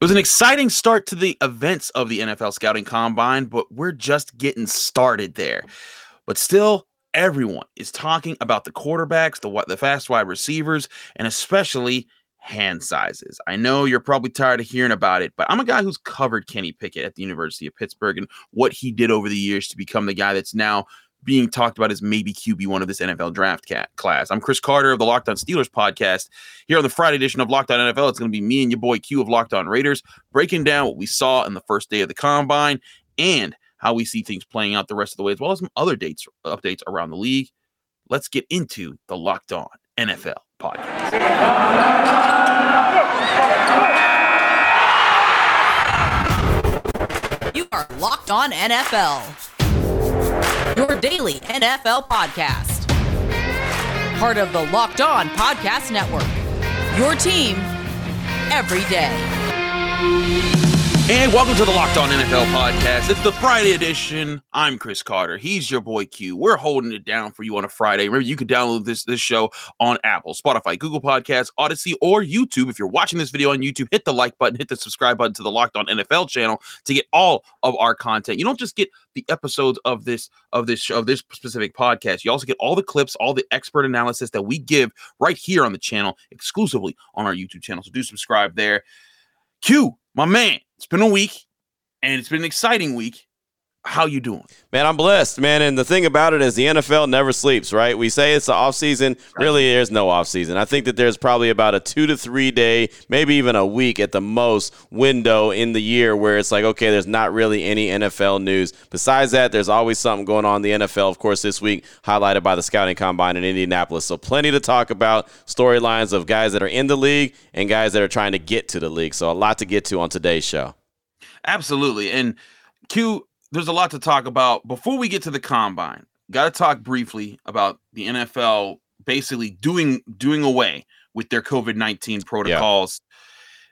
It was an exciting start to the events of the NFL Scouting Combine, but we're just getting started there. But still, everyone is talking about the quarterbacks, the the fast wide receivers, and especially hand sizes. I know you're probably tired of hearing about it, but I'm a guy who's covered Kenny Pickett at the University of Pittsburgh and what he did over the years to become the guy that's now being talked about as maybe QB1 of this NFL draft cat class. I'm Chris Carter of the Locked On Steelers podcast. Here on the Friday edition of Locked On NFL, it's going to be me and your boy Q of Locked On Raiders breaking down what we saw in the first day of the combine and how we see things playing out the rest of the way, as well as some other dates updates around the league. Let's get into the Locked On NFL podcast. You are Locked On NFL your daily NFL podcast. Part of the Locked On Podcast Network. Your team every day. And welcome to the Locked On NFL podcast. It's the Friday edition. I'm Chris Carter. He's your boy Q. We're holding it down for you on a Friday. Remember, you can download this this show on Apple, Spotify, Google Podcasts, Audacy, or YouTube. If you're watching this video on YouTube, hit the like button, hit the subscribe button to the Locked On NFL channel to get all of our content. You don't just get the episodes of this of this show, of this specific podcast. You also get all the clips, all the expert analysis that we give right here on the channel, exclusively on our YouTube channel. So do subscribe there. Q, my man, it's been a week, and it's been an exciting week. How you doing? Man, I'm blessed, man. And the thing about it is the NFL never sleeps, right? We say it's the off season. Really, there's no off season. I think that there's probably about a two to three day, maybe even a week at the most window in the year where it's like, okay, there's not really any NFL news. Besides that, there's always something going on in the NFL. Of course, this week highlighted by the scouting combine in Indianapolis. So plenty to talk about. Storylines of guys that are in the league and guys that are trying to get to the league. So a lot to get to on today's show. Absolutely. And Q, there's a lot to talk about. Before we get to the combine, got to talk briefly about the NFL basically doing doing away with their COVID nineteen protocols. Yeah.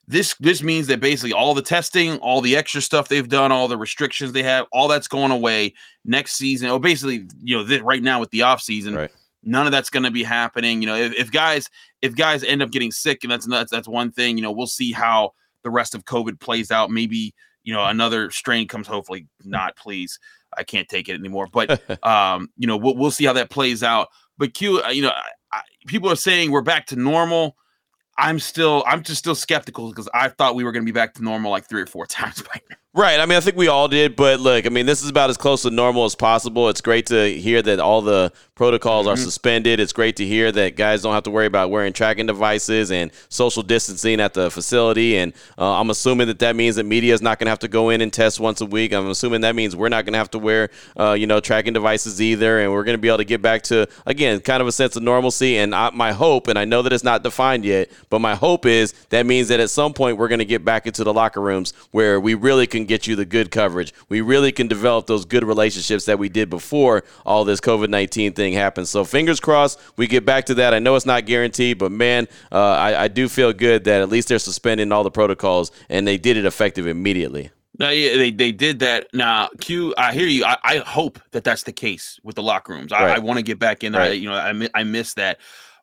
This this means that basically all the testing, all the extra stuff they've done, all the restrictions they have, all that's going away next season. Or basically, you know, this, right now with the off season, right. none of that's going to be happening. You know, if, if guys if guys end up getting sick, and that's that's that's one thing. You know, we'll see how the rest of COVID plays out. Maybe you know another strain comes hopefully not please. I can't take it anymore but um you know we'll, we'll see how that plays out. But q uh, you know I, people are saying we're back to normal. I'm still i'm just still skeptical because i thought we were going to be back to normal like three or four times by now Right. I mean, I think we all did, but look, I mean, this is about as close to normal as possible. It's great to hear that all the protocols mm-hmm. are suspended. It's great to hear that guys don't have to worry about wearing tracking devices and social distancing at the facility. And uh, I'm assuming that that means that media is not going to have to go in and test once a week. I'm assuming that means we're not going to have to wear, uh, you know, tracking devices either, and we're going to be able to get back to again kind of a sense of normalcy. And I, my hope, and I know that it's not defined yet, but my hope is that means that at some point we're going to get back into the locker rooms where we really can get you the good coverage. We really can develop those good relationships that we did before all this COVID 19 thing happened. So fingers crossed we get back to that. I know it's not guaranteed, but man, uh, I, I do feel good that at least they're suspending all the protocols and they did it effective immediately. No, yeah, they, they did that. Now, Q, I hear you. I, I hope that that's the case with the locker rooms. I, right. I want to get back in. Right. I, you know, I I miss that,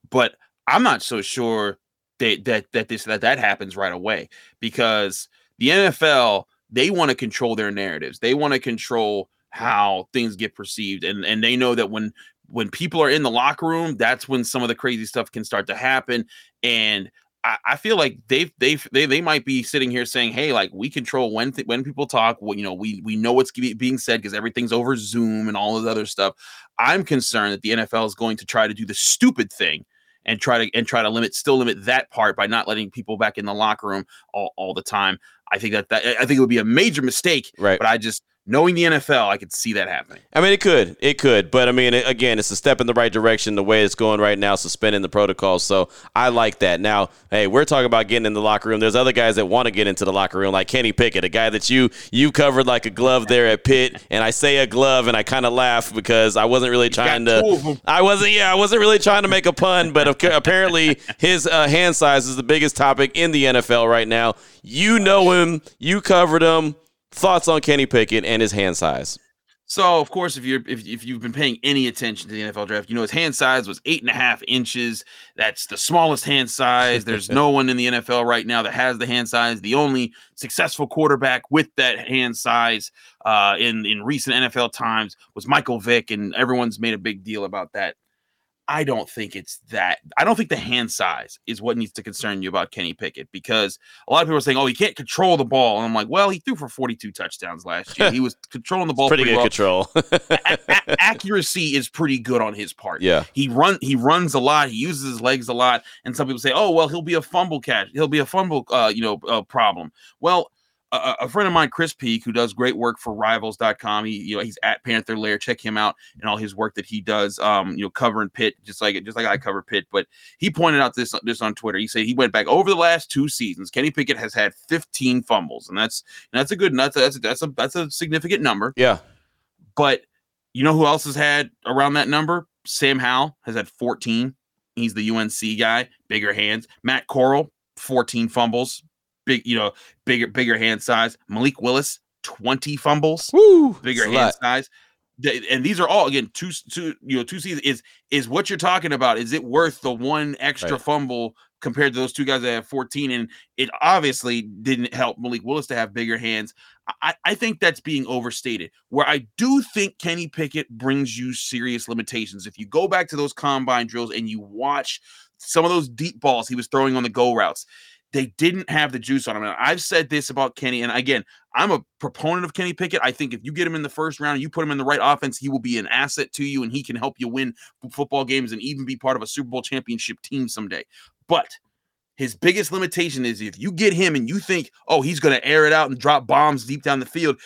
but I'm not so sure that that that this that that happens right away because the NFL they want to control their narratives. They want to control how things get perceived, and and they know that when when people are in the locker room, that's when some of the crazy stuff can start to happen. And I, I feel like they've they've they they might be sitting here saying, "Hey, like we control when th- when people talk. Well, you know, we we know what's being said because everything's over Zoom and all this other stuff." I'm concerned that the NFL is going to try to do the stupid thing and try to and try to limit still limit that part by not letting people back in the locker room all, all the time. I think that, that I think it would be a major mistake. Right. But I just knowing the NFL, I could see that happening. I mean, it could, it could, but I mean, again, it's a step in the right direction. The way it's going right now, suspending the protocols, so I like that. Now, hey, we're talking about getting in the locker room. There's other guys that want to get into the locker room, like Kenny Pickett, a guy that you you covered like a glove there at Pitt, and I say a glove, and I kind of laugh because I wasn't really trying to. I wasn't, yeah, I wasn't really trying to make a pun, but apparently his uh, hand size is the biggest topic in the NFL right now. You know him, you covered him Thoughts on Kenny Pickett and his hand size? So, of course, if you're if, if you've been paying any attention to the NFL draft, you know his hand size was eight and a half inches. That's the smallest hand size. There's no one in the NFL right now that has the hand size. The only successful quarterback with that hand size uh, in in recent NFL times was Michael Vick, and everyone's made a big deal about that. I don't think it's that. I don't think the hand size is what needs to concern you about Kenny Pickett because a lot of people are saying, "Oh, he can't control the ball," and I'm like, "Well, he threw for 42 touchdowns last year. He was controlling the ball pretty, pretty, good well. control. a- a- accuracy is pretty good on his part. yeah, He run he runs a lot. He uses his legs a lot. And some people say, "Oh, well, he'll be a fumble catch. He'll be a fumble, uh, you know, uh, problem." Well, a, a friend of mine, Chris Peak, who does great work for Rivals.com. He, you know, he's at Panther Lair. Check him out and all his work that he does. Um, you know, covering Pitt, just like just like I cover Pitt. But he pointed out this this on Twitter. He said he went back over the last two seasons. Kenny Pickett has had 15 fumbles, and that's and that's a good that's a, that's a, that's a that's a significant number. yeah. But you know who else has had around that number? Sam Howell has had 14. He's the UNC guy, bigger hands. Matt Corral, 14 fumbles, big, you know, bigger, bigger hand size. Malik Willis, 20 fumbles, Woo, bigger it's a hand lot. size. And these are all again two, two, you know, two seasons. Is is what you're talking about? Is it worth the one extra Right. fumble compared to those two guys that have 14? And it obviously didn't help Malik Willis to have bigger hands. I, I think that's being overstated. Where I do think Kenny Pickett brings you serious limitations. If you go back to those combine drills and you watch some of those deep balls he was throwing on the go routes, they didn't have the juice on him. And I've said this about Kenny. And again, I'm a proponent of Kenny Pickett. I think if you get him in the first round and you put him in the right offense, he will be an asset to you and he can help you win football games and even be part of a Super Bowl championship team someday. But his biggest limitation is if you get him and you think, oh, he's going to air it out and drop bombs deep down the field,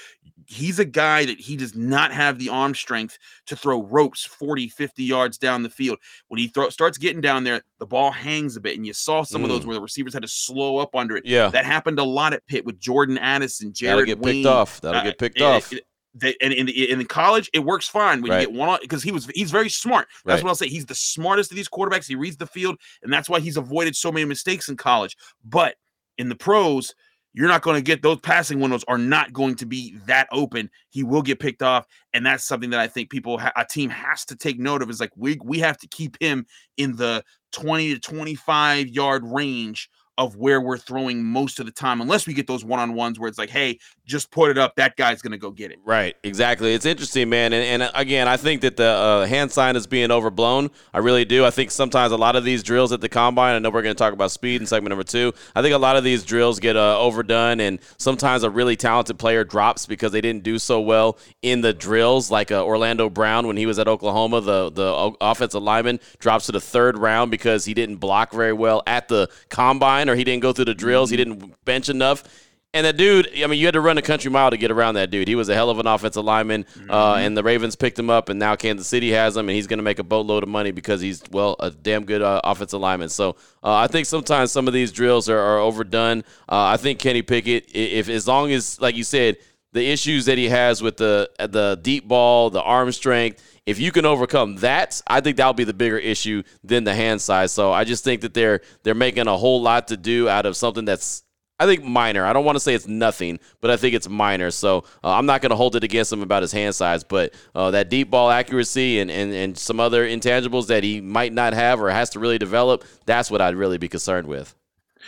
he's a guy that he does not have the arm strength to throw ropes 40, 50 yards down the field. When he throw, starts getting down there, the ball hangs a bit. And you saw some of those Mm. where the receivers had to slow up under it. Yeah, That happened a lot at Pitt with Jordan Addison, that'll Jared get Wayne. picked off. That'll Uh, get picked it- off. it- they, and in the, in the college, it works fine when Right. you get one on because he was he's very smart. That's Right. what I'll say. He's the smartest of these quarterbacks. He reads the field, and that's why he's avoided so many mistakes in college. But in the pros, you're not going to get those passing windows are not going to be that open. He will get picked off, and that's something that I think people ha- a team has to take note of. Is like we we have to keep him in the 20 to 25 yard range of where we're throwing most of the time, unless we get those one on ones where it's like, hey, just put it up. That guy's going to go get it. Right, exactly. It's interesting, man. And, and uh, again, I think that the uh, hand sign is being overblown. I really do. I think sometimes a lot of these drills at the combine, I know we're going to talk about speed in segment number two. I think a lot of these drills get uh, overdone, and sometimes a really talented player drops because they didn't do so well in the drills, like uh, Orlando Brown when he was at Oklahoma. The, the offensive lineman drops to the third round because he didn't block very well at the combine or he didn't go through the drills, he didn't bench enough. And that dude, I mean, you had to run a country mile to get around that dude. He was a hell of an offensive lineman, uh, and the Ravens picked him up, and now Kansas City has him, and he's going to make a boatload of money because he's, well, a damn good uh, offensive lineman. So uh, I think sometimes some of these drills are, are overdone. Uh, I think Kenny Pickett, if as long as, like you said, the issues that he has with the the deep ball, the arm strength. If you can overcome that, I think that'll be the bigger issue than the hand size. So I just think that they're they're making a whole lot to do out of something that's I think minor. I don't want to say it's nothing, but I think it's minor. So uh, I'm not going to hold it against him about his hand size, but uh, that deep ball accuracy and, and, and some other intangibles that he might not have or has to really develop, that's what I'd really be concerned with.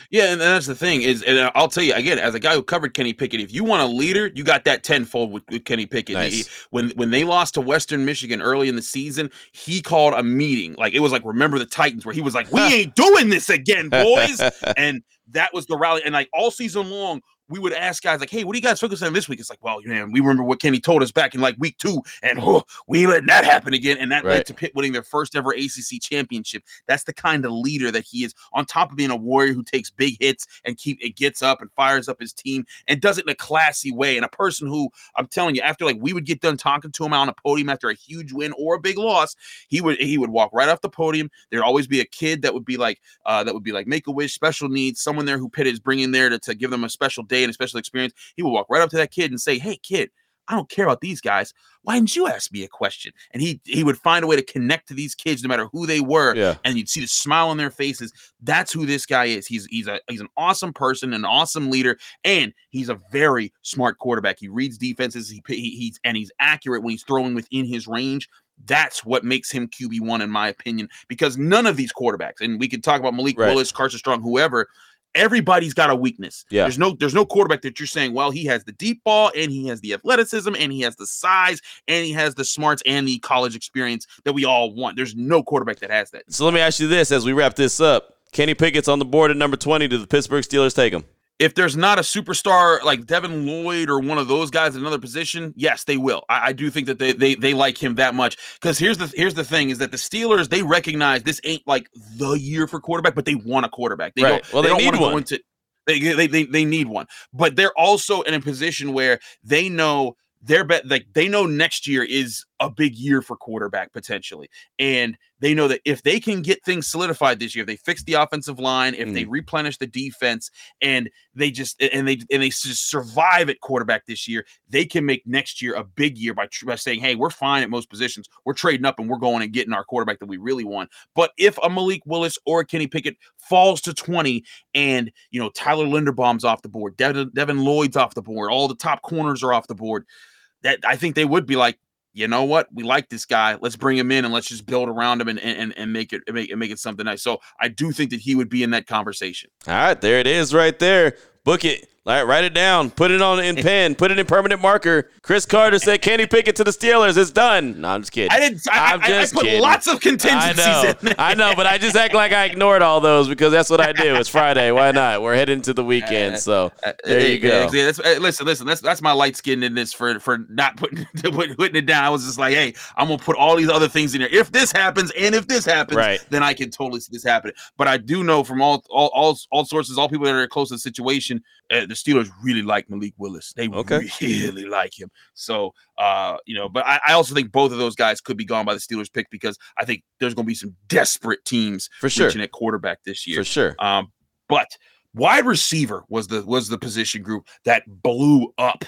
Yeah, and that's the thing is, and I'll tell you again, as a guy who covered Kenny Pickett, if you want a leader, you got that tenfold with, with Kenny Pickett. Nice. He- when when they lost to Western Michigan early in the season, he called a meeting, like it was like remember the Titans, where he was like, "We ain't doing this again, boys," and that was the rally. And like all season long, we would ask guys like, "Hey, what do you guys focus on this week?" It's like, "Well, man, we remember what Kenny told us back in like week two, and oh, we let that happen again." And that Right. led to Pitt winning their first ever ACC championship. That's the kind of leader that he is. On top of being a warrior who takes big hits and keep it gets up and fires up his team and does it in a classy way. And a person who I'm telling you, after like we would get done talking to him out on a podium after a huge win or a big loss, he would he would walk right off the podium. There'd always be a kid that would be like uh, that would be like make a wish, special needs, someone there who Pitt is bringing there to, to give them a special day and a special experience. He would walk right up to that kid and say, "Hey, kid." I don't care about these guys. Why didn't you ask me a question? And he he would find a way to connect to these kids no matter who they were. Yeah. And you'd see the smile on their faces. That's who this guy is. He's he's a he's an awesome person, an awesome leader, and he's a very smart quarterback. He reads defenses. He, he he's and he's accurate when he's throwing within his range. That's what makes him QB1, in my opinion, because none of these quarterbacks, and we could talk about Malik Right. Willis, Carson Strong, whoever, everybody's got a weakness. Yeah. There's no there's no quarterback that you're saying, well, he has the deep ball and he has the athleticism and he has the size and he has the smarts and the college experience that we all want. There's no quarterback that has that. So let me ask you this as we wrap this up. Kenny Pickett's on the board at number 20. Do the Pittsburgh Steelers take him? If there's not a superstar like Devin Lloyd or one of those guys in another position, yes, they will. I, I do think that they, they they like him that much. Because here's the here's the thing is that the Steelers they recognize this ain't like the year for quarterback, but they want a quarterback. They Right. don't, Well, they don't need wanna go one. into they, they they they need one, but they're also in a position where they know they're bet like they know next year is a big year for quarterback potentially, and they know that if they can get things solidified this year, if they fix the offensive line, if they mm. replenish the defense, and they just and they and they just survive at quarterback this year, they can make next year a big year by by saying, "Hey, we're fine at most positions. We're trading up and we're going and getting our quarterback that we really want." But if a Malik Willis or a Kenny Pickett falls to 20 and, you know, Tyler Linderbaum's off the board, Devin, Devin Lloyd's off the board, all the top corners are off the board, that I think they would be like, you know what? We like this guy. Let's bring him in and let's just build around him and and, and make it make, make it something nice. So I do think that he would be in that conversation. All right, there it is right there. Book it. All right, write it down. Put it on in pen. Put it in permanent marker. Chris Carter said Kenny Pickett to the Steelers. It's done. No, I'm just kidding. I didn't. I, I'm I, I just put kidding. lots of I contingencies know. in. I know, but I just act like I ignored all those because that's what I do. It's Friday. Why not? We're heading to the weekend, so Uh, there uh, you go. yeah, that's, uh, listen, listen. That's that's my light skin in this for for not putting putting it down. I was just like, hey, I'm gonna put all these other things in there. If this happens, and if this happens, Right. then I can totally see this happening. But I do know from all all all, all sources, all people that are close to the situation, uh, the Steelers really like Malik Willis. They Okay. really like him. So, uh, you know, but I, I also think both of those guys could be gone by the Steelers pick because I think there's going to be some desperate teams For sure. reaching at quarterback this year. For sure. Um, but wide receiver was the was the position group that blew up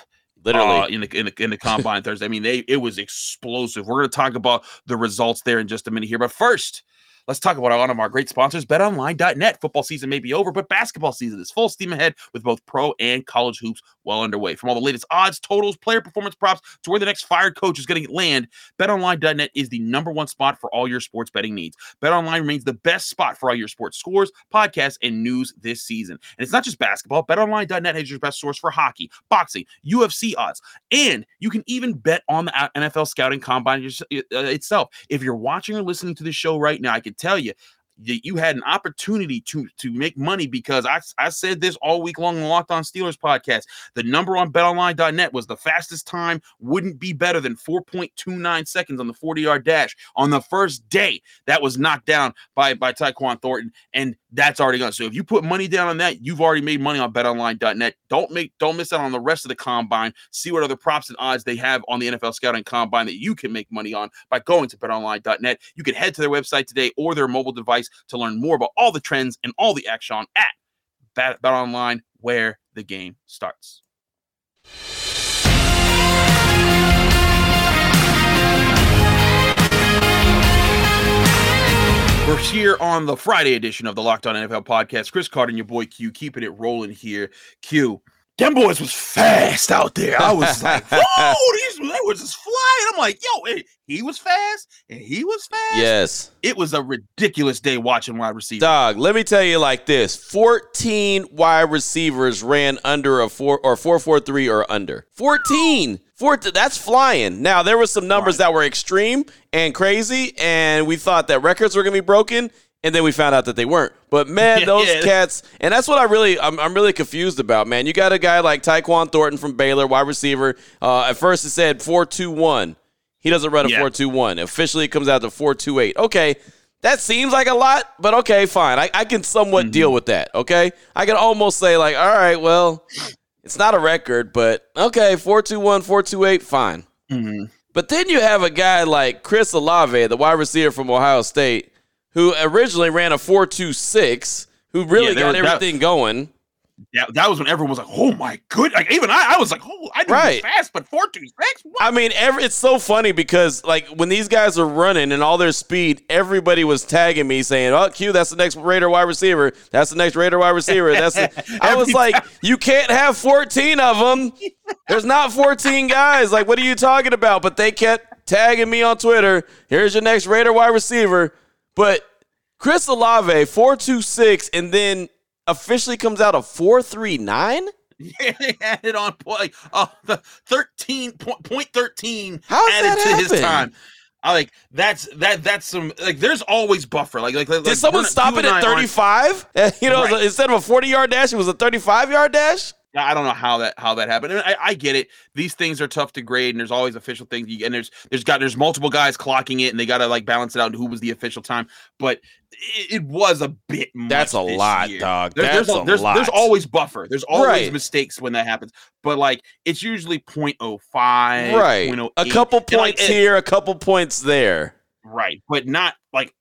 Literally. uh, in the in the, in the combine Thursday. I mean, they it was explosive. We're going to talk about the results there in just a minute here, but first. Let's talk about one of our great sponsors, betonline.net. Football season may be over, but basketball season is full steam ahead with both pro and college hoops well underway. From all the latest odds, totals, player performance props to where the next fired coach is going to land, betonline.net is the number one spot for all your sports betting needs. BetOnline remains the best spot for all your sports scores, podcasts, and news this season. And it's not just basketball. BetOnline.net is your best source for hockey, boxing, UFC odds, and you can even bet on the uh, NFL scouting combine uh, itself. If you're watching or listening to this show right now, I can tell you that you had an opportunity to to make money because I, I said this all week long on Locked On Steelers podcast. The number on betonline.net was the fastest time wouldn't be better than 4.29 seconds on the 40 yard dash on the first day. That was knocked down by by Tyquan Thornton, and that's already gone. So if you put money down on that, you've already made money on betonline.net. Don't make don't miss out on the rest of the combine. See what other props and odds they have on the NFL scouting combine that you can make money on by going to betonline.net. You can head to their website today or their mobile device to learn more about all the trends and all the action at Bet BetOnline, where the game starts. We're here on the Friday edition of the Locked On NFL podcast. Chris Carter and your boy Q keeping it rolling here. Q, them boys was fast out there. I was like, whoa, these they were just flying. I'm like, yo, eh, he was fast and he was fast. yes. It was a ridiculous day watching wide receiver. Dog, let me tell you like this 14 wide receivers ran under a 4 or 443 or under. 14. Four, that's flying. Now, there were some numbers that were extreme and crazy, and we thought that records were going to be broken, and then we found out that they weren't. But man, Yeah, those yeah. cats, and that's what I really, I'm, I'm really confused about, man. You got a guy like Tyquan Thornton from Baylor, wide receiver. Uh, at first, it said 421. He doesn't run a Yeah. 421. Officially, it comes out to 428. Okay. That seems like a lot, but okay, fine. I, I can somewhat deal with that. Okay. I can almost say, like, all right, well, it's not a record, but okay, 421, 428, fine. Mhm. But then you have a guy like Chris Olave, the wide receiver from Ohio State, who originally ran a 426, who really Yeah, got was- that- everything going. That, that was when everyone was like, "Oh my good!" Like even I, I was like, "Oh, I knew right. fast, but four two six. I mean, every, it's so funny because like when these guys are running and all their speed, everybody was tagging me saying, "Oh, Q, that's the next Raider wide receiver. That's the next Raider wide receiver." That's. The, I was like, "You can't have fourteen of them. There's not fourteen guys. Like, what are you talking about?" But they kept tagging me on Twitter. Here's your next Raider wide receiver, but. Chris Olave, 426, and then officially comes out a four three nine. Yeah, they added on point uh, the thirteen point point thirteen How added to happen? his time. I like that's that that's some like there's always buffer. Like like, did like, someone stop it at thirty five? You know, right. instead of a forty yard dash, it was a thirty five yard dash. I don't know how that how that happened. I, I, get it. These things are tough to grade, and there's always official things. You, and there's there's got there's multiple guys clocking it, and they got to like balance it out. And who was the official time? But it, it was a bit. That's a lot, year. dog. There, That's there's a, there's, lot. There's always buffer. There's always right. mistakes when that happens. But like it's usually 0.05, right? 0.08. A couple points like, here, a couple points there. Right, but not like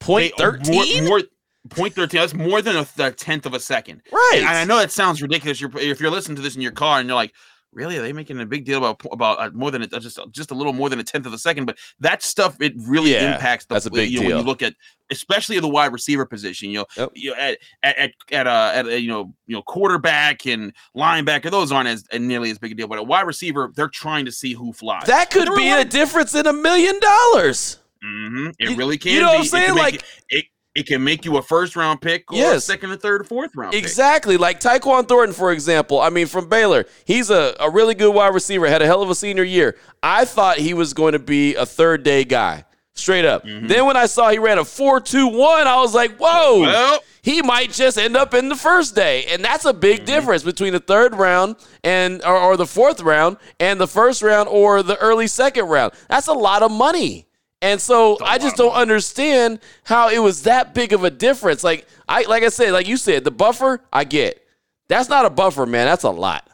point uh, thirteen. More, more, Point thirteen. That's more than a, a, tenth of a second. Right. And I know that sounds ridiculous. You're, if you're listening to this in your car and you're like, really, are they making a big deal about about uh, more than a, just just a little more than a tenth of a second? But that stuff it really yeah, impacts. The, that's a big you know, deal. When you look at especially the wide receiver position. You know, yep. you know, at at at, at, uh, you know you know quarterback and linebacker. Those aren't as nearly as big a deal. But a wide receiver, they're trying to see who flies. That could be a difference in a million dollars. Mm-hmm. It you, really can. You know be. what I'm saying? Like. It, it, it can make you a first round pick or yes. a second or third or fourth round exactly. Pick. Like Tyquan Thornton, for example. I mean, from Baylor, he's a, a really good wide receiver, had a hell of a senior year. I thought he was going to be a third day guy, straight up. Mm-hmm. Then when I saw he ran a 4 2 1, I was like, whoa, well, he might just end up in the first day. And that's a big mm-hmm. difference between the third round and or, or the fourth round and the first round or the early second round. That's a lot of money. And so I just don't understand how it was that big of a difference. Like I like I said, like you said, the buffer, I get. That's not a buffer, man. That's a lot.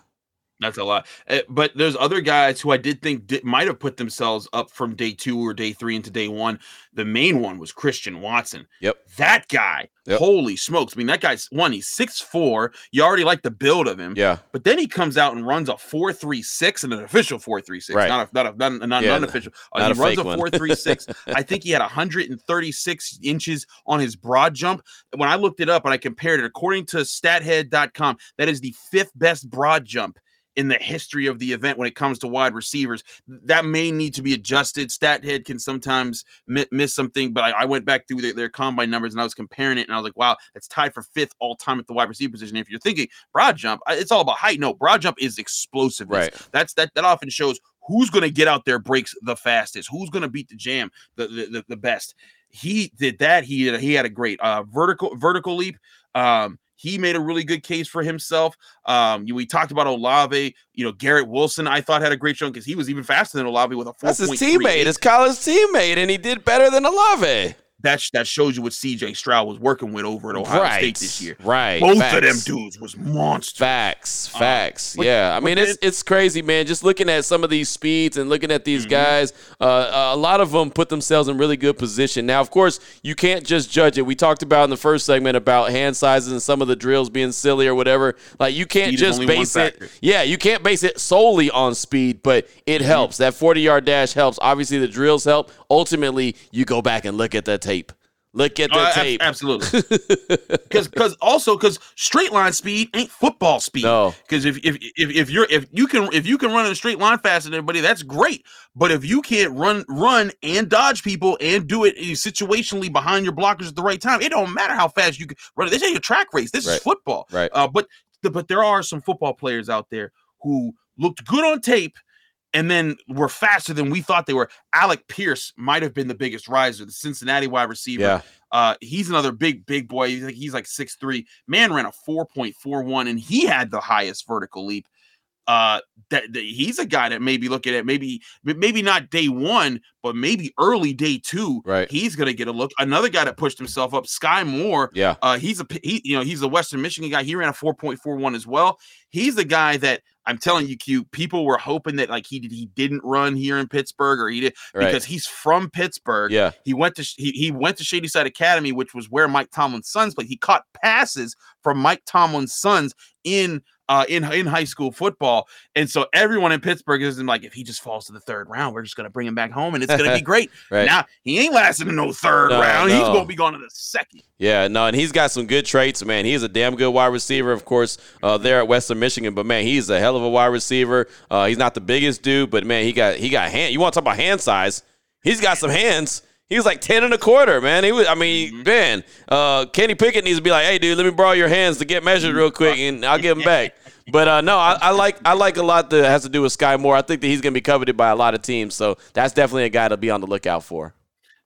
That's a lot. Uh, but there's other guys who I did think did, might have put themselves up from day two or day three into day one. The main one was Christian Watson. Yep. That guy, yep. holy smokes. I mean, that guy's one, he's six four. You already like the build of him. Yeah. But then he comes out and runs a 436 and an official 436. Right. Not a not a not, not, yeah, unofficial. Uh, not he runs a 436. I think he had 136 inches on his broad jump. When I looked it up and I compared it, according to stathead.com, that is the fifth best broad jump in the history of the event when it comes to wide receivers. That may need to be adjusted. Stathead can sometimes miss something, but I, I went back through their, their, combine numbers and I was comparing it, and I was like, wow, that's tied for fifth all time at the wide receiver position. If you're thinking broad jump, it's all about height. No, broad jump is explosiveness. Right. That's that that often shows who's going to get out there breaks the fastest, who's going to beat the jam the, the the, the best. He did that. He had, he had a great uh, vertical vertical leap. Um, he made a really good case for himself. Um, we talked about Olave. You know, Garrett Wilson, I thought had a great show because he was even faster than Olave with a four. That's his teammate, his college teammate, and he did better than Olave that that shows you what CJ Stroud was working with over at Ohio right. State this year. Right. Both Facts. of them dudes was monsters. Facts. Uh, Facts. Uh, yeah. I mean, it's it's crazy, man. Just looking at some of these speeds and looking at these mm-hmm. guys, uh, a lot of them put themselves in really good position. Now, of course, you can't just judge it. We talked about in the first segment about hand sizes and some of the drills being silly or whatever. Like you can't speed just base it. Yeah, you can't base it solely on speed, but it mm-hmm. helps. That 40 yard dash helps. Obviously, the drills help. Ultimately, you go back and look at the tape. Look at the uh, tape. Absolutely. Because because also because straight line speed ain't football speed. No. Because if, if if if you're if you can if you can run in a straight line faster than everybody, that's great. But if you can't run run and dodge people and do it situationally behind your blockers at the right time, it don't matter how fast you can run. This ain't a track race. This right. is football. Right. Uh, but but there are some football players out there who looked good on tape and then were faster than we thought they were. Alec Pierce might have been the biggest riser, the Cincinnati wide receiver. Yeah. Uh, he's another big, big boy. He's like he's like six three. Man ran a four point four one, and he had the highest vertical leap. uh, that, that, he's a guy that maybe looking at it, maybe maybe not day one, but maybe early day two. Right, he's gonna get a look. Another guy that pushed himself up, Sky Moore. Yeah, uh, he's a he, you know he's a Western Michigan guy. He ran a four point four one as well. He's the guy that I'm telling you, Q. People were hoping that like he did he didn't run here in Pittsburgh or he did right. because he's from Pittsburgh. Yeah, he went to he, he went to Shadyside Academy, which was where Mike Tomlin's sons played. He caught passes from Mike Tomlin's sons in uh, in in high school football, and so everyone in Pittsburgh is like, if he just falls to the third round, we're just gonna bring him back home, and it's gonna be great. right. Now he ain't lasting in no third no, round; no. he's gonna be going to the second. Yeah, no, and he's got some good traits, man. He's a damn good wide receiver, of course, uh, there at Western Michigan. But man, he's a hell of a wide receiver. Uh, he's not the biggest dude, but man, he got he got hand. You want to talk about hand size? He's got some hands. He was like 10 and a quarter, man. He was, I mean, mm-hmm. man, uh, Kenny Pickett needs to be like, hey, dude, let me borrow your hands to get measured real quick and I'll give them back. But uh, no, I, I, like I like a lot that has to do with Sky Moore. I think that he's going to be coveted by a lot of teams, so that's definitely a guy to be on the lookout for.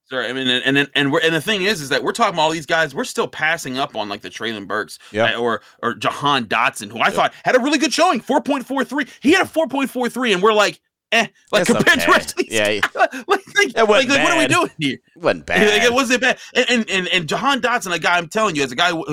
Sure. I mean, and and and, we're, and the thing is, is that we're talking about all these guys. We're still passing up on like the Treylon Burks, yeah. or or Jahan Dotson, who I thought had a really good showing, four point four three. He had a four point four three, and we're like, eh, like That's compared okay. to rest of these yeah, guys, like, like, like, like, what are we doing here? It wasn't bad. Like, it wasn't bad. And, and and and Jahan Dotson, a guy I'm telling you, as a guy who,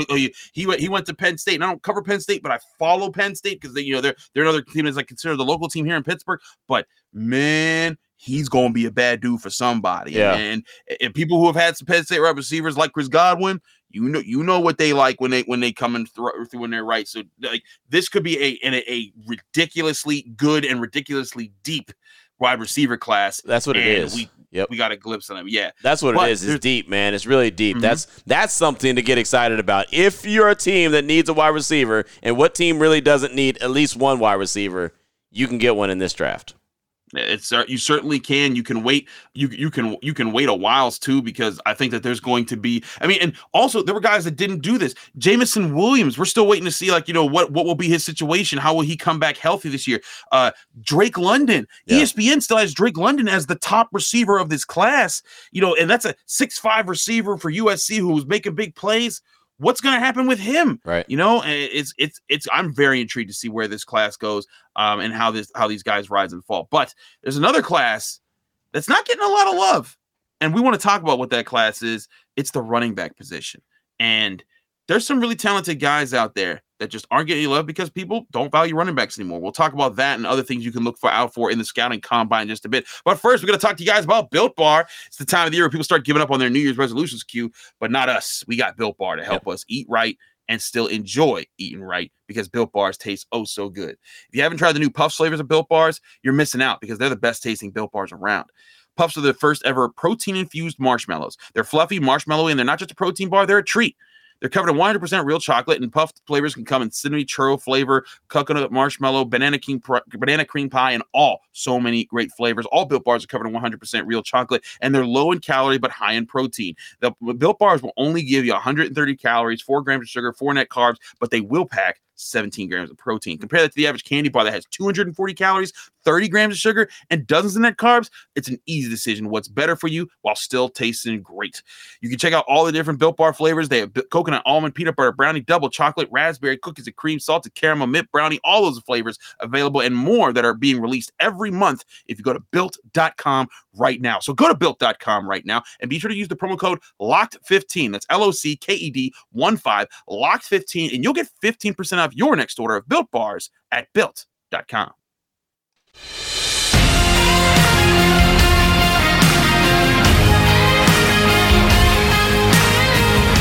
he went he went to Penn State, and I don't cover Penn State, but I follow Penn State because they you know they're they're another team that's like considered the local team here in Pittsburgh. But man, he's going to be a bad dude for somebody. Yeah. And, and people who have had some Penn State receivers like Chris Godwin, you know, you know what they like when they when they come in through, through in their right. So like this could be a, a a ridiculously good and ridiculously deep wide receiver class. That's what it is. We, yep. we got a glimpse of them. Yeah. That's what but it is. It's deep, man. It's really deep. Mm-hmm. That's that's something to get excited about. If you're a team that needs a wide receiver, and what team really doesn't need at least one wide receiver, you can get one in this draft. It's uh, you certainly can. You can wait. You you can you can wait a whiles too because I think that there's going to be. I mean, and also there were guys that didn't do this. Jameson Williams. We're still waiting to see like you know what what will be his situation. How will he come back healthy this year? Uh, Drake London. Yeah. ESPN still has Drake London as the top receiver of this class. You know, and that's a six five receiver for USC who was making big plays what's going to happen with him? Right. You know, it's it's it's. I'm very intrigued to see where this class goes, um, and how this how these guys rise and fall. But there's another class that's not getting a lot of love, and we want to talk about what that class is. It's the running back position, and there's some really talented guys out there that just aren't getting love because people don't value running backs anymore. We'll talk about that and other things you can look for out for in the scouting combine just a bit. But first, we're going to talk to you guys about Built Bar. It's the time of the year where people start giving up on their New Year's resolutions, Q, but not us. We got Built Bar to help yep. us eat right and still enjoy eating right because Built Bars taste oh so good. If you haven't tried the new Puffs flavors of Built Bars, you're missing out because they're the best tasting Built Bars around. Puffs are the first ever protein infused marshmallows. They're fluffy, marshmallowy, and they're not just a protein bar, they're a treat. They're covered in 100% real chocolate, and puffed flavors can come in cinnamon churro flavor, coconut marshmallow, banana cream, banana cream pie, and all so many great flavors. All Built Bars are covered in 100% real chocolate, and they're low in calorie but high in protein. The Built Bars will only give you 130 calories, four grams of sugar, four net carbs, but they will pack 17 grams of protein. Compare that to the average candy bar that has 240 calories, 30 grams of sugar, and dozens of net carbs. It's an easy decision. What's better for you while still tasting great? You can check out all the different Built Bar flavors. They have coconut, almond, peanut butter, brownie, double chocolate, raspberry, cookies and cream, salted caramel, mint brownie, all those flavors available and more that are being released every month if you go to built.com right now. So go to built.com right now and be sure to use the promo code LOCKED15. That's L O C K E D 1 5, LOCKED15, and you'll get 15% off your next order of built bars at built.com.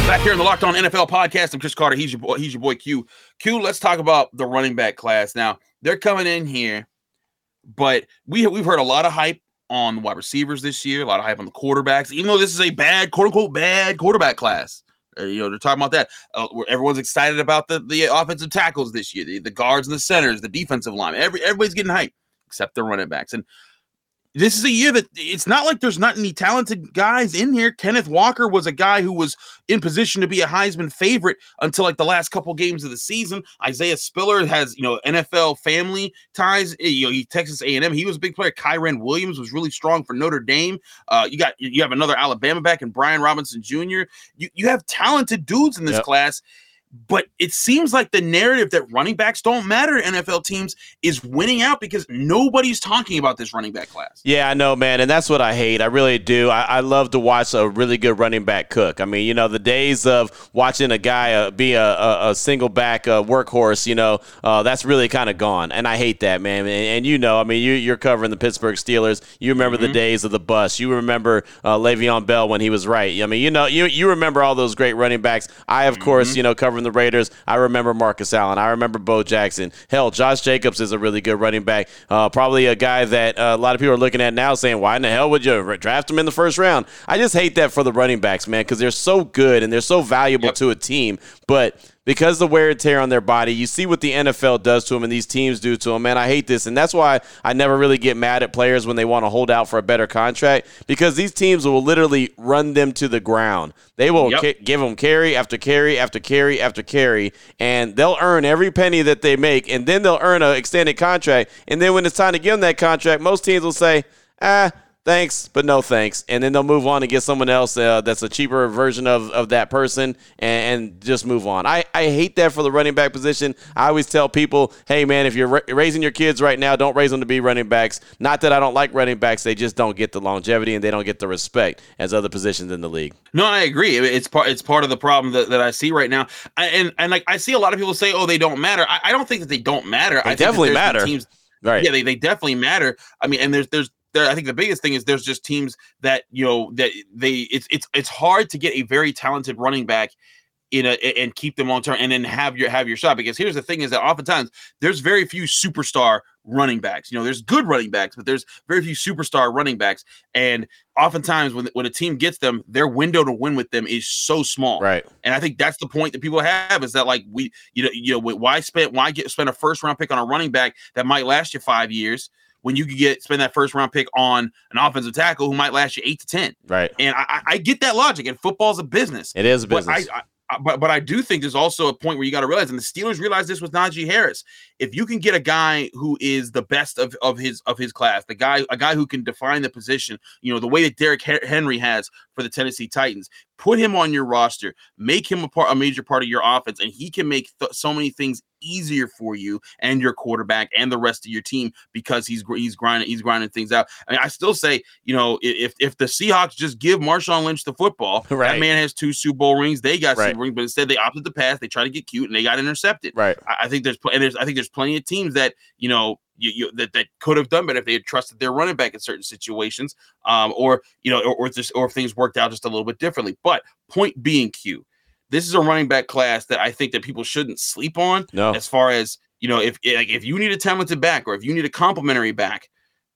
Back here in the Locked On NFL podcast, I'm Chris Carter. He's your boy. He's your boy Q. Q. Let's talk about the running back class. Now they're coming in here, but we we've heard a lot of hype on the wide receivers this year, a lot of hype on the quarterbacks, even though this is a bad, quote unquote, bad quarterback class. Uh, you know, they're talking about that. Uh, everyone's excited about the, the offensive tackles this year, the, the guards and the centers, the defensive line. Every, everybody's getting hype except the running backs. And this is a year that it's not like there's not any talented guys in here. Kenneth Walker was a guy who was in position to be a Heisman favorite until like the last couple games of the season. Isaiah Spiller has you know NFL family ties. Eh, you know, he Texas A&M. He was a big player. Kyren Williams was really strong for Notre Dame. Uh, you got you have another Alabama back and Brian Robinson Jr. You you have talented dudes in this yep. class But it seems like the narrative that running backs don't matter NFL teams is winning out because nobody's talking about this running back class. Yeah, I know, man. And that's what I hate. I really do. I, I love to watch a really good running back cook. I mean, you know, the days of watching a guy uh, be a, a, a, single back uh, workhorse, you know, uh, that's really kind of gone. And I hate that, man. And, and you know, I mean, you, are covering the Pittsburgh Steelers. You remember mm-hmm. the days of the bus. You remember uh, Le'Veon Bell when he was right. I mean, you know, you, you remember all those great running backs. I, of mm-hmm. course, you know, covering the Raiders. I remember Marcus Allen. I remember Bo Jackson. Hell, Josh Jacobs is a really good running back. Uh, probably a guy that uh, a lot of people are looking at now saying, why in the hell would you draft him in the first round? I just hate that for the running backs, man, because they're so good and they're so valuable yep. to a team. But because the wear and tear on their body. You see what the NFL does to them and these teams do to them. Man, I hate this. And that's why I never really get mad at players when they want to hold out for a better contract because these teams will literally run them to the ground. They will yep. ca- give them carry after carry after carry after carry, and they'll earn every penny that they make, and then they'll earn an extended contract. And then when it's time to give them that contract, most teams will say, ah, thanks, but no thanks. And then they'll move on and get someone else uh, that's a cheaper version of, of that person and, and, just move on. I, I hate that for the running back position. I always tell people, hey, man, if you're ra- raising your kids right now, don't raise them to be running backs. Not that I don't like running backs, they just don't get the longevity and they don't get the respect as other positions in the league. No, I agree. It's part it's part of the problem that, that I see right now. I, and and like I see a lot of people say, oh, they don't matter. I, I don't think that they don't matter. They I definitely matter. Teams, Right. Yeah, they, they definitely matter. I mean, and there's there's there, I think the biggest thing is there's just teams that you know that they it's it's it's hard to get a very talented running back in a and keep them long term and then have your have your shot because here's the thing is that oftentimes there's very few superstar running backs. You know, there's good running backs, but there's very few superstar running backs. And oftentimes when when a team gets them, their window to win with them is so small. Right. And I think that's the point that people have is that like we you know you know why spend why get spend a first round pick on a running back that might last you five years when you could get spend that first round pick on an offensive tackle who might last you eight to ten. Right. And I, I get that logic. And football's a business. It is a business. I, I, but but I do think there's also a point where you got to realize, and the Steelers realized this with Najee Harris. If you can get a guy who is the best of, of his of his class, the guy a guy who can define the position, you know, the way that Derrick Henry has for the Tennessee Titans, put him on your roster, make him a part a major part of your offense, and he can make th- so many things easier for you and your quarterback and the rest of your team because he's he's grinding he's grinding things out. I mean, I still say, you know, if if the Seahawks just give Marshawn Lynch the football, right. that man has two Super Bowl rings. They got right. Super rings, but instead they opted to pass. They tried to get cute and they got intercepted. Right. I, I think there's and there's I think there's plenty of teams that you know you, you, that, that could have done better if they had trusted their running back in certain situations, um, or you know, or, or just or if things worked out just a little bit differently. But point being, Q, this is a running back class that I think that people shouldn't sleep on. No. As far as you know, if like if you need a talented back or if you need a complimentary back,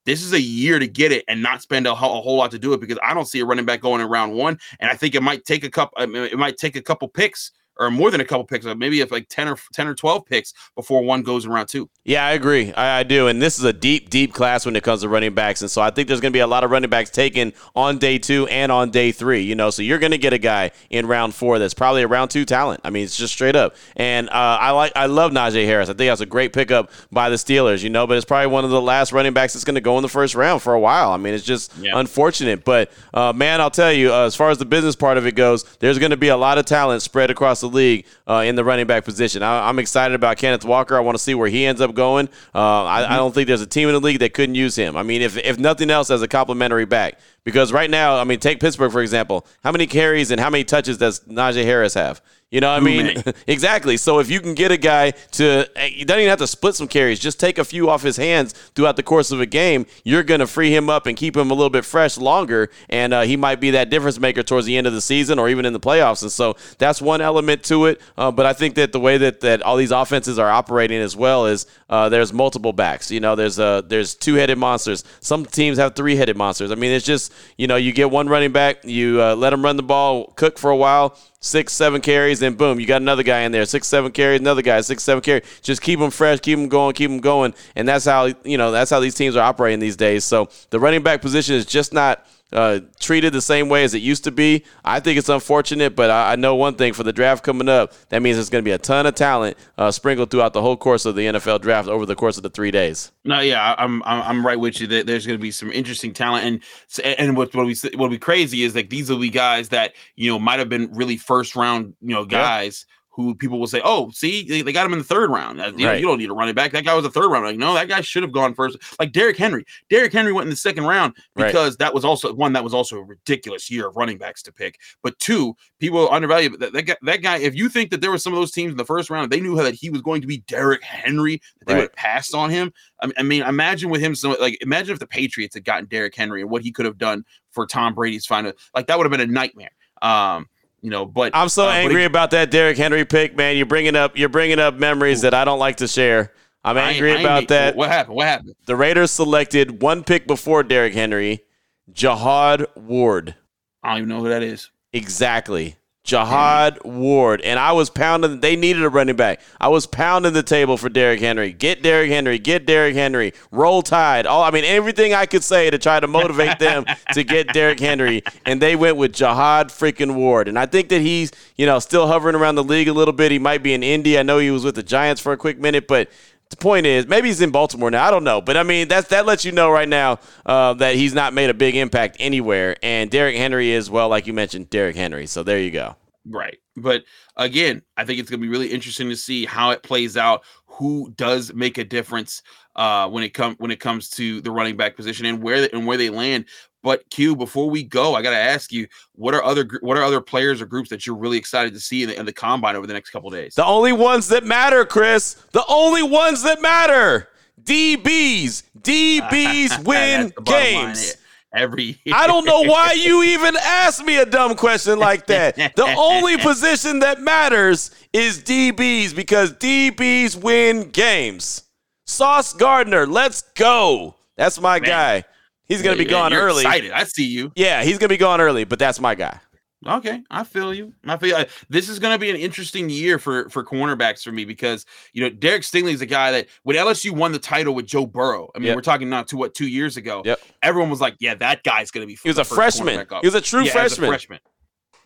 this is a year to get it and not spend a, whole, a whole lot to do it because I don't see a running back going in round one, and I think it might take a couple. It might take a couple picks or more than a couple picks, maybe if like 10 or 10 or 12 picks before one goes in round two. Yeah, I agree. I, I, do. And this is a deep, deep class when it comes to running backs. And so I think there's going to be a lot of running backs taken on day two and on day three, you know, so you're going to get a guy in round four that's probably a round two talent. I mean, it's just straight up. And uh, I like, I love Najee Harris. I think that's a great pickup by the Steelers, you know, but it's probably one of the last running backs that's going to go in the first round for a while. I mean, it's just yeah. unfortunate. But uh, man, I'll tell you, uh, as far as the business part of it goes, there's going to be a lot of talent spread across the league uh, in the running back position. I, am excited about Kenneth Walker. I want to see where he ends up going. Uh, I, mm-hmm. I, don't think there's a team in the league that couldn't use him. I mean, if, if nothing else, as a complimentary back. Because right now, I mean, take Pittsburgh, for example. How many carries and how many touches does Najee Harris have? You know what I mean? exactly. So if you can get a guy to, he you don't even have to split some carries, just take a few off his hands throughout the course of a game, you're going to free him up and keep him a little bit fresh longer. And uh, he might be that difference maker towards the end of the season or even in the playoffs. And so that's one element to it. Uh, but I think that the way that, that all these offenses are operating as well is uh, there's multiple backs. You know, there's uh, there's two headed monsters. Some teams have three headed monsters. I mean, it's just, you know, you get one running back, you uh, let him run the ball, cook for a while six, seven carries, and boom, you got another guy in there. Six, seven carries, another guy, six, seven carries. Just keep them fresh, keep them going, keep them going, and that's how you know that's how these teams are operating these days. So the running back position is just not uh, treated the same way as it used to be. I think it's unfortunate, but I, I know one thing for the draft coming up, that means there's going to be a ton of talent uh, sprinkled throughout the whole course of the NFL draft over the course of the three days. No, yeah, I'm I'm right with you. That There's going to be some interesting talent, and and what what we what be crazy is like these will be guys that you know might have been really first round you know guys. Yeah who people will say, "Oh, see, they, they got him in the third round. You, right. know, you don't need a running back. That guy was a third round. Like, no, that guy should have gone first. Like Derrick Henry. Derrick Henry went in the second round because right. that was also one that was also a ridiculous year of running backs to pick. But two, people undervalue that, that guy. That guy. If you think that there were some of those teams in the first round, they knew that he was going to be Derrick Henry. That they right. would have passed on him. I, I mean, imagine with him. So, like, imagine if the Patriots had gotten Derrick Henry and what he could have done for Tom Brady's final. Like that would have been a nightmare. Um, you know, but I'm so uh, angry about that Derrick Henry pick, man. You're bringing up you're bringing up memories that I don't like to share. I'm angry about that. What happened? What happened? The Raiders selected one pick before Derrick Henry, Jihad Ward. I don't even know who that is. Exactly. Jihad Ward. And I was pounding, they needed a running back. I was pounding the table for Derrick Henry. Get Derrick Henry. Get Derrick Henry. Roll Tide. All I mean, everything I could say to try to motivate them to get Derrick Henry. And they went with Jihad freaking Ward. And I think that he's, you know, still hovering around the league a little bit. He might be in Indy. I know he was with the Giants for a quick minute, but the point is, maybe he's in Baltimore now. I don't know, but I mean, that's that lets you know right now uh, that he's not made a big impact anywhere. And Derrick Henry is well, like you mentioned, Derrick Henry. So there you go. Right, but again, I think it's going to be really interesting to see how it plays out. Who does make a difference uh, when it comes when it comes to the running back position and where and where they land. But Q, before we go, I got to ask you, what are other what are other players or groups that you're really excited to see in the, in the combine over the next couple days? The only ones that matter, Chris. The only ones that matter. DBs. DBs win games. Eh, every year. I don't know why you even asked me a dumb question like that. The only position that matters is DBs because DBs win games. Sauce Gardner, let's go. That's my Man. guy. He's going to be gone early. Excited. I see you. Yeah, he's going to be gone early, but that's my guy. Okay, I feel you. I feel uh, this is going to be an interesting year for for cornerbacks for me because you know Derek Stingley is a guy that when LSU won the title with Joe Burrow. I mean, yep. we're talking not to what two years ago. Yep. Everyone was like, "Yeah, that guy's going to be." He was a freshman. He was a true yeah, freshman. A freshman.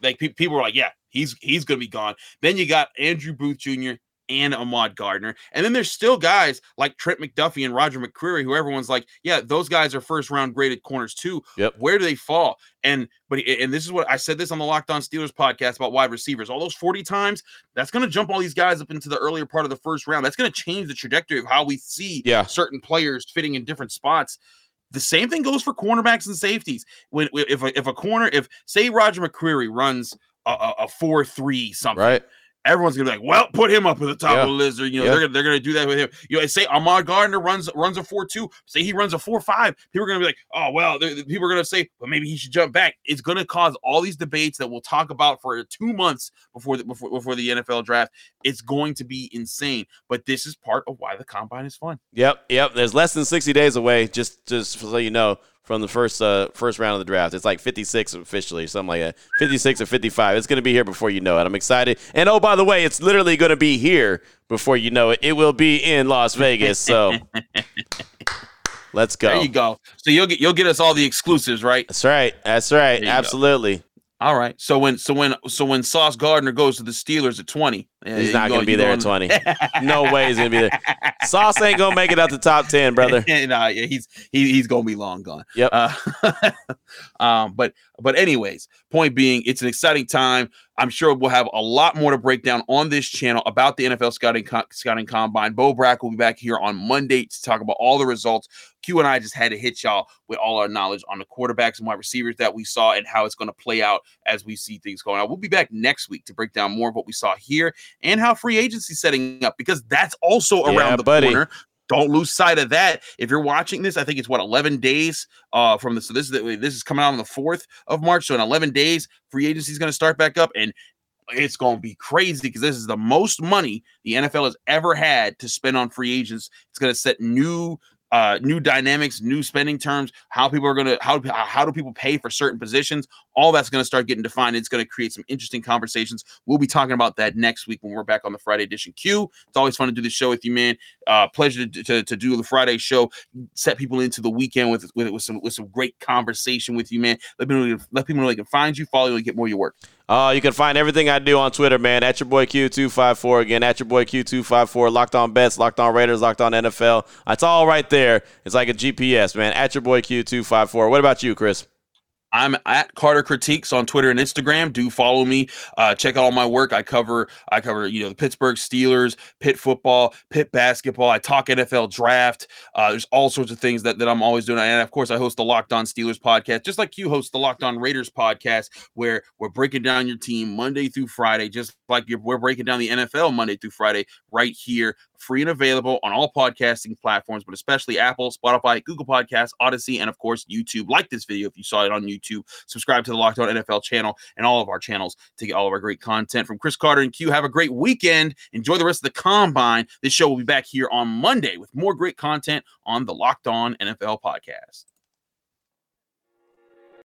Like pe- people were like, "Yeah, he's he's going to be gone." Then you got Andrew Booth Jr and Ahmad Gardner. And then there's still guys like Trent McDuffie and Roger McCreary, who everyone's like, yeah, those guys are first round graded corners too. Yep. Where do they fall? And but and this is what I said this on the Locked On Steelers podcast about wide receivers. All those 40 times, that's going to jump all these guys up into the earlier part of the first round. That's going to change the trajectory of how we see yeah. certain players fitting in different spots. The same thing goes for cornerbacks and safeties. When if a, if a corner, if say Roger McCreary runs a, a, a four three something, right everyone's gonna be like, well, put him up at the top yeah. of the list. Or, you know, yeah. they're gonna they're gonna do that with him. You know, say Ahmad Gardner runs runs a four two. Say he runs a four five. People are gonna be like, oh well. People are gonna say, well, maybe he should jump back. It's gonna cause all these debates that we'll talk about for two months before the before before the NFL draft. It's going to be insane. But this is part of why the combine is fun. Yep, yep. There's less than sixty days away. Just just so you know from the first uh, first round of the draft. It's like 56 officially, something like that. 56 or 55. It's going to be here before you know it. I'm excited. And oh, by the way, it's literally going to be here before you know it. It will be in Las Vegas. So let's go. There you go. So you'll get you'll get us all the exclusives, right? That's right. That's right. Absolutely. Go. All right. So when so when so when Sauce Gardner goes to the Steelers at 20, he's not going to be there at 20. no way he's going to be there. Sauce ain't going to make it out the top 10, brother. nah, yeah, he's he, he's going to be long gone. Yep. Uh, um but but anyways, point being it's an exciting time. I'm sure we'll have a lot more to break down on this channel about the NFL scouting scouting combine. Bo Brack will be back here on Monday to talk about all the results. Q and I just had to hit y'all with all our knowledge on the quarterbacks and wide receivers that we saw and how it's going to play out as we see things going on. We'll be back next week to break down more of what we saw here and how free agency is setting up because that's also around yeah, the buddy. corner don't lose sight of that. If you're watching this, I think it's what 11 days uh from this. so this is this is coming out on the 4th of March. So in 11 days, free agency is going to start back up and it's going to be crazy because this is the most money the NFL has ever had to spend on free agents. It's going to set new uh, new dynamics, new spending terms, how people are going to how how do people pay for certain positions? All that's going to start getting defined. It's going to create some interesting conversations. We'll be talking about that next week when we're back on the Friday edition. Q, it's always fun to do the show with you, man. Uh, pleasure to, to, to do the Friday show. Set people into the weekend with with, with some with some great conversation with you, man. Let people know, let people know they can find you, follow you, and get more of your work. Uh, you can find everything I do on Twitter, man, at your boy Q254. Again, at your boy Q254. Locked on bets, locked on Raiders, locked on NFL. It's all right there. It's like a GPS, man. At your boy Q254. What about you, Chris? I'm at Carter Critiques on Twitter and Instagram. Do follow me. Uh, check out all my work. I cover I cover you know the Pittsburgh Steelers, Pitt football, Pitt basketball. I talk NFL draft. Uh, there's all sorts of things that, that I'm always doing. And of course, I host the Locked On Steelers podcast, just like you host the Locked On Raiders podcast, where we're breaking down your team Monday through Friday, just like we're breaking down the NFL Monday through Friday right here free and available on all podcasting platforms, but especially Apple, Spotify, Google Podcasts, Audacy, and of course, YouTube. Like this video if you saw it on YouTube. Subscribe to the Locked On NFL channel and all of our channels to get all of our great content from Chris Carter and Q. Have a great weekend. Enjoy the rest of the combine. This show will be back here on Monday with more great content on the Locked On NFL podcast.